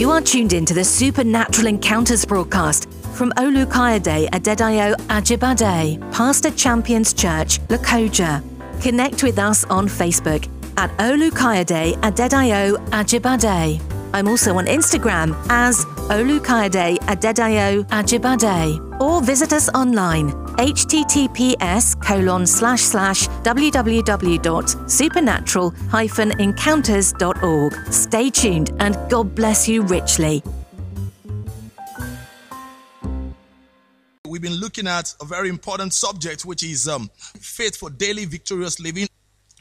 You are tuned in to the Supernatural Encounters broadcast from Olukayode Adedayo Ajibade, Pastor Champions Church, Lokoja. Connect with us on Facebook at Olukayode Adedayo Ajibade. I'm also on Instagram as Olukayode Adedayo Ajibade. Or visit us online https colon slash slash www.supernatural-encounters.org. Stay tuned and God bless you richly. We've been looking at a very important subject, which is um, faith for daily victorious living.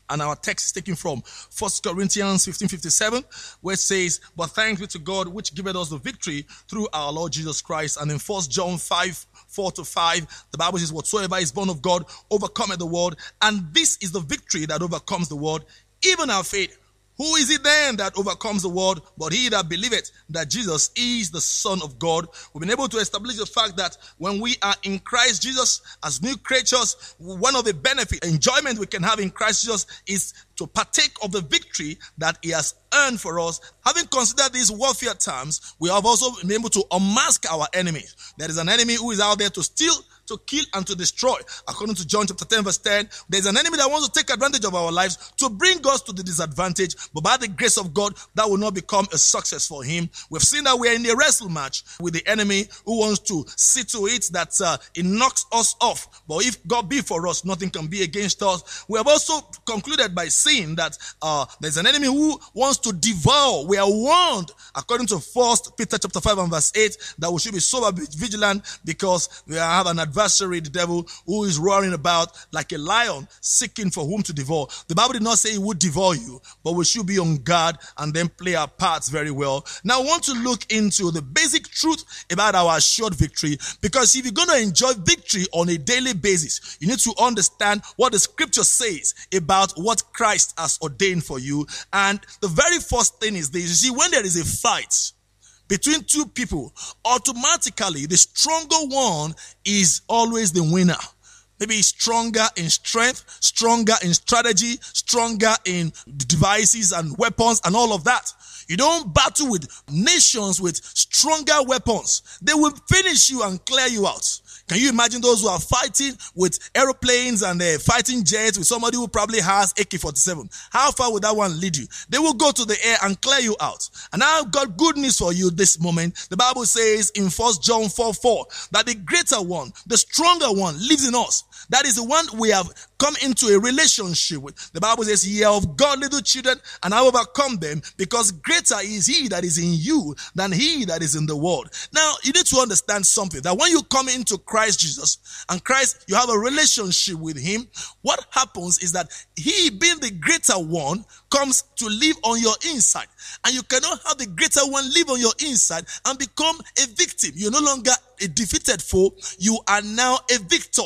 And our text is taken from 1 Corinthians 15:57, where it says, But thanks be to God which giveth us the victory through our Lord Jesus Christ. And in 1 John 5, 4 to 5, the Bible says, Whatsoever is born of God overcometh the world, and this is the victory that overcomes the world, even our faith. Who is it then that overcomes the world but he that believeth that Jesus is the Son of God? We've been able to establish the fact that when we are in Christ Jesus as new creatures, one of the benefit, enjoyment we can have in Christ Jesus is to partake of the victory that he has earned for us. Having considered these warfare terms, we have also been able to unmask our enemies. There is an enemy who is out there to steal, to kill and to destroy. According to John chapter 10 verse 10, there's an enemy that wants to take advantage of our lives to bring us to the disadvantage, but by the grace of God, that will not become a success for him. We've seen that we're in a wrestle match with the enemy who wants to see to it that uh, it knocks us off. But if God be for us, nothing can be against us. We have also concluded by saying that uh, there's an enemy who wants to devour. We are warned, according to First Peter chapter 5 and verse 8, that we should be sober vigilant because we have an adversary adversary, the devil, who is roaring about like a lion, seeking for whom to devour. The Bible did not say he would devour you, but we should be on guard and then play our parts very well. Now, I want to look into the basic truth about our assured victory because if you're going to enjoy victory on a daily basis, you need to understand what the scripture says about what Christ has ordained for you. And the very first thing is this you see, when there is a fight, between two people, automatically the stronger one is always the winner. Maybe stronger in strength, stronger in strategy, stronger in devices and weapons and all of that. You don't battle with nations with stronger weapons. They will finish you and clear you out. Can you imagine those who are fighting with aeroplanes and uh, fighting jets with somebody who probably has AK-47? How far would that one lead you? They will go to the air and clear you out. And I've got good news for you this moment. The Bible says in 1 John 4, 4 that the greater one, the stronger one lives in us. That is the one we have come into a relationship with. The Bible says, ye of God little children and I overcome them because greater is he that is in you than he that is in the world. Now, you need to understand something that when you come into Christ Jesus and Christ, you have a relationship with him, what happens is that he being the greater one comes to live on your inside. And you cannot have the greater one live on your inside and become a victim. You're no longer a defeated foe. You are now a victor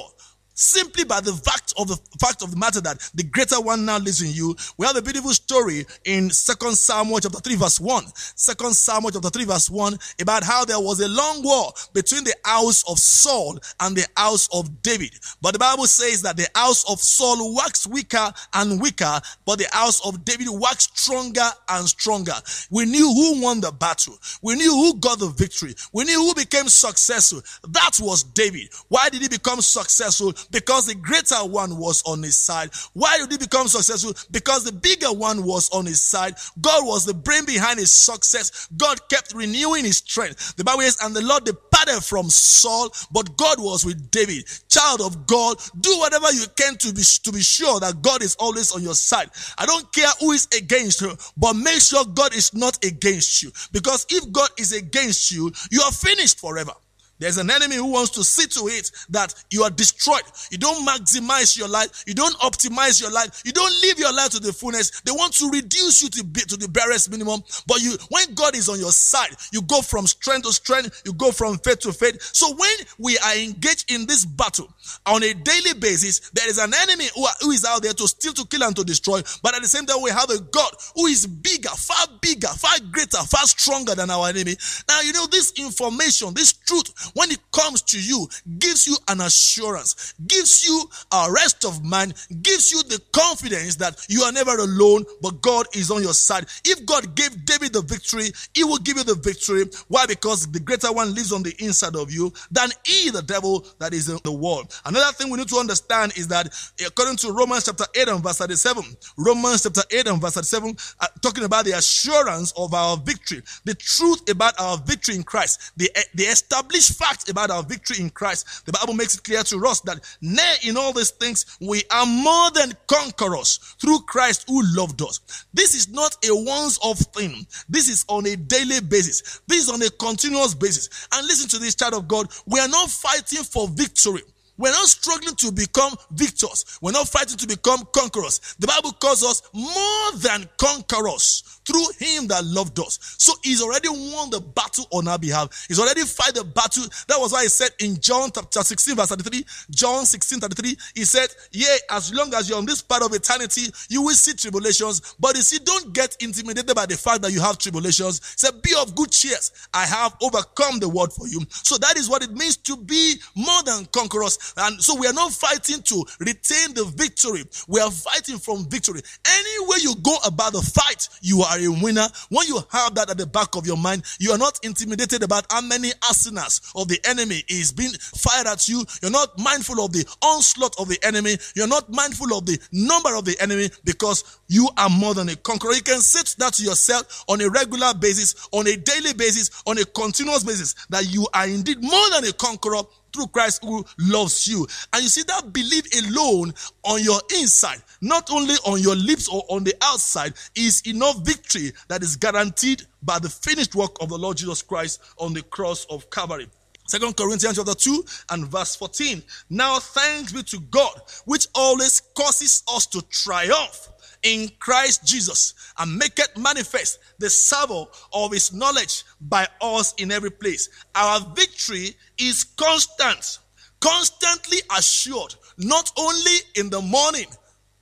simply by the fact of the fact of the matter that the greater one now lives in you. We have a beautiful story in Second Samuel chapter 3 verse 1. Second Samuel chapter 3 verse 1 about how there was a long war between the house of Saul and the house of David. But the Bible says that the house of Saul waxed weaker and weaker, but the house of David waxed stronger and stronger. We knew who won the battle. We knew who got the victory. We knew who became successful. That was David. Why did he become successful? Because the greater one was on his side. Why did he become successful? Because the bigger one was on his side. God was the brain behind his success. God kept renewing his strength. The Bible says, and the Lord departed from Saul, but God was with David. Child of God, do whatever you can to be, to be sure that God is always on your side. I don't care who is against you, but make sure God is not against you. Because if God is against you, you are finished forever. There's an enemy who wants to see to it that you are destroyed. You don't maximize your life. You don't optimize your life. You don't live your life to the fullness. They want to reduce you to, to the barest minimum. But you, when God is on your side, you go from strength to strength. You go from faith to faith. So when we are engaged in this battle on a daily basis, there is an enemy who, are, who is out there to steal, to kill, and to destroy. But at the same time, we have a God who is bigger, far bigger, far greater, far stronger than our enemy. Now, you know, this information, this truth, when it comes to you, gives you an assurance, gives you a rest of mind, gives you the confidence that you are never alone, but God is on your side. If God gave David the victory, he will give you the victory. Why? Because the greater one lives on the inside of you than he, the devil, that is in the world. Another thing we need to understand is that according to Romans chapter 8 and verse 37, Romans chapter 8 and verse 37, uh, talking about the assurance of our victory, the truth about our victory in Christ, the, the established fact about our victory in Christ. The Bible makes it clear to us that nay, in all these things, we are more than conquerors through Christ who loved us. This is not a once off thing. This is on a daily basis. This is on a continuous basis. And listen to this child of God. We are not fighting for victory. We're not struggling to become victors. We're not fighting to become conquerors. The Bible calls us more than conquerors through him that loved us. So he's already won the battle on our behalf. He's already fight the battle. That was why he said in John chapter 16 verse 33, John 16 33, he said, yeah, as long as you're on this part of eternity, you will see tribulations. But you see, don't get intimidated by the fact that you have tribulations. Say, be of good cheer. I have overcome the world for you. So that is what it means to be more than conquerors. And so we are not fighting to retain the victory. We are fighting from victory. Any way you go about the fight, you are a winner. When you have that at the back of your mind, you are not intimidated about how many arsenals of the enemy is being fired at you. You're not mindful of the onslaught of the enemy. You're not mindful of the number of the enemy because you are more than a conqueror. You can say that to yourself on a regular basis, on a daily basis, on a continuous basis that you are indeed more than a conqueror through Christ who loves you. And you see that belief alone on your inside, not only on your lips or on the outside, is enough victory that is guaranteed by the finished work of the Lord Jesus Christ on the cross of Calvary. Second Corinthians chapter 2 and verse 14. Now thanks be to God, which always causes us to triumph in Christ Jesus and make it manifest the savour of his knowledge by us in every place. Our victory is constant, constantly assured, not only in the morning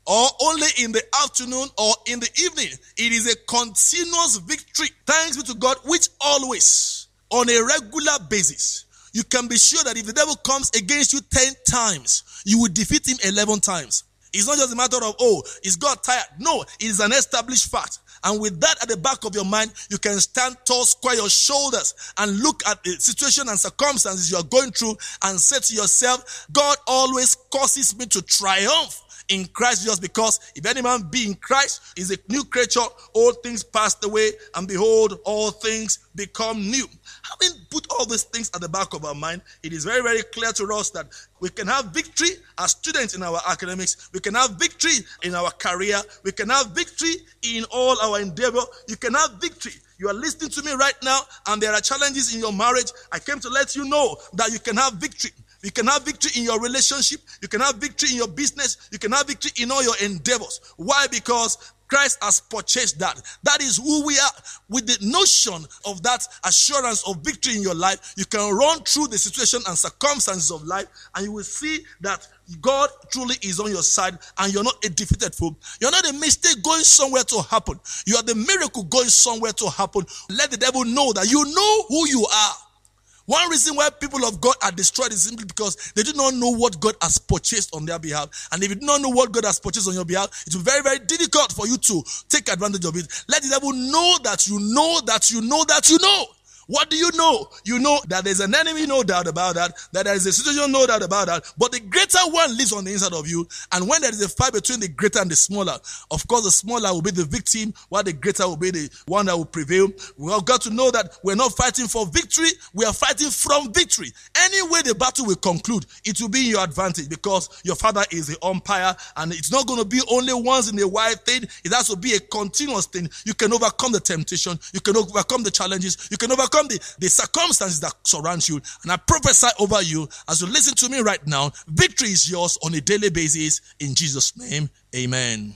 or only in the afternoon or in the evening. It is a continuous victory. Thanks be to God, which always, on a regular basis, you can be sure that if the devil comes against you 10 times, you will defeat him 11 times. It's not just a matter of, oh, is God tired? No, it's an established fact. And with that at the back of your mind, you can stand tall, square your shoulders, and look at the situation and circumstances you are going through and say to yourself, God always causes me to triumph in Christ Jesus because if any man be in Christ is a new creature, all things passed away, and behold, all things become new. Having put all these things at the back of our mind, it is very, very clear to us that we can have victory as students in our academics. We can have victory in our career. We can have victory in all our endeavor. You can have victory. You are listening to me right now, and there are challenges in your marriage. I came to let you know that you can have victory. You can have victory in your relationship. You can have victory in your business. You can have victory in all your endeavors. Why? Because Christ has purchased that. That is who we are. With the notion of that assurance of victory in your life, you can run through the situation and circumstances of life and you will see that God truly is on your side and you're not a defeated fool. You're not a mistake going somewhere to happen. You are the miracle going somewhere to happen. Let the devil know that you know who you are. One reason why people of God are destroyed is simply because they do not know what God has purchased on their behalf. And if you do not know what God has purchased on your behalf, it will be very, very difficult for you to take advantage of it. Let the devil know that you know that you know that you know. What do you know? You know that there's an enemy, no doubt about that. That there is a situation, no doubt about that. But the greater one lives on the inside of you. And when there is a fight between the greater and the smaller, of course, the smaller will be the victim, while the greater will be the one that will prevail. We have got to know that we're not fighting for victory, we are fighting from victory. Any way the battle will conclude, it will be in your advantage because your father is the umpire, and it's not going to be only once in a while thing. It has to be a continuous thing. You can overcome the temptation, you can overcome the challenges, you can overcome overcome the, the circumstances that surround you. And I prophesy over you as you listen to me right now. Victory is yours on a daily basis in Jesus' name. Amen.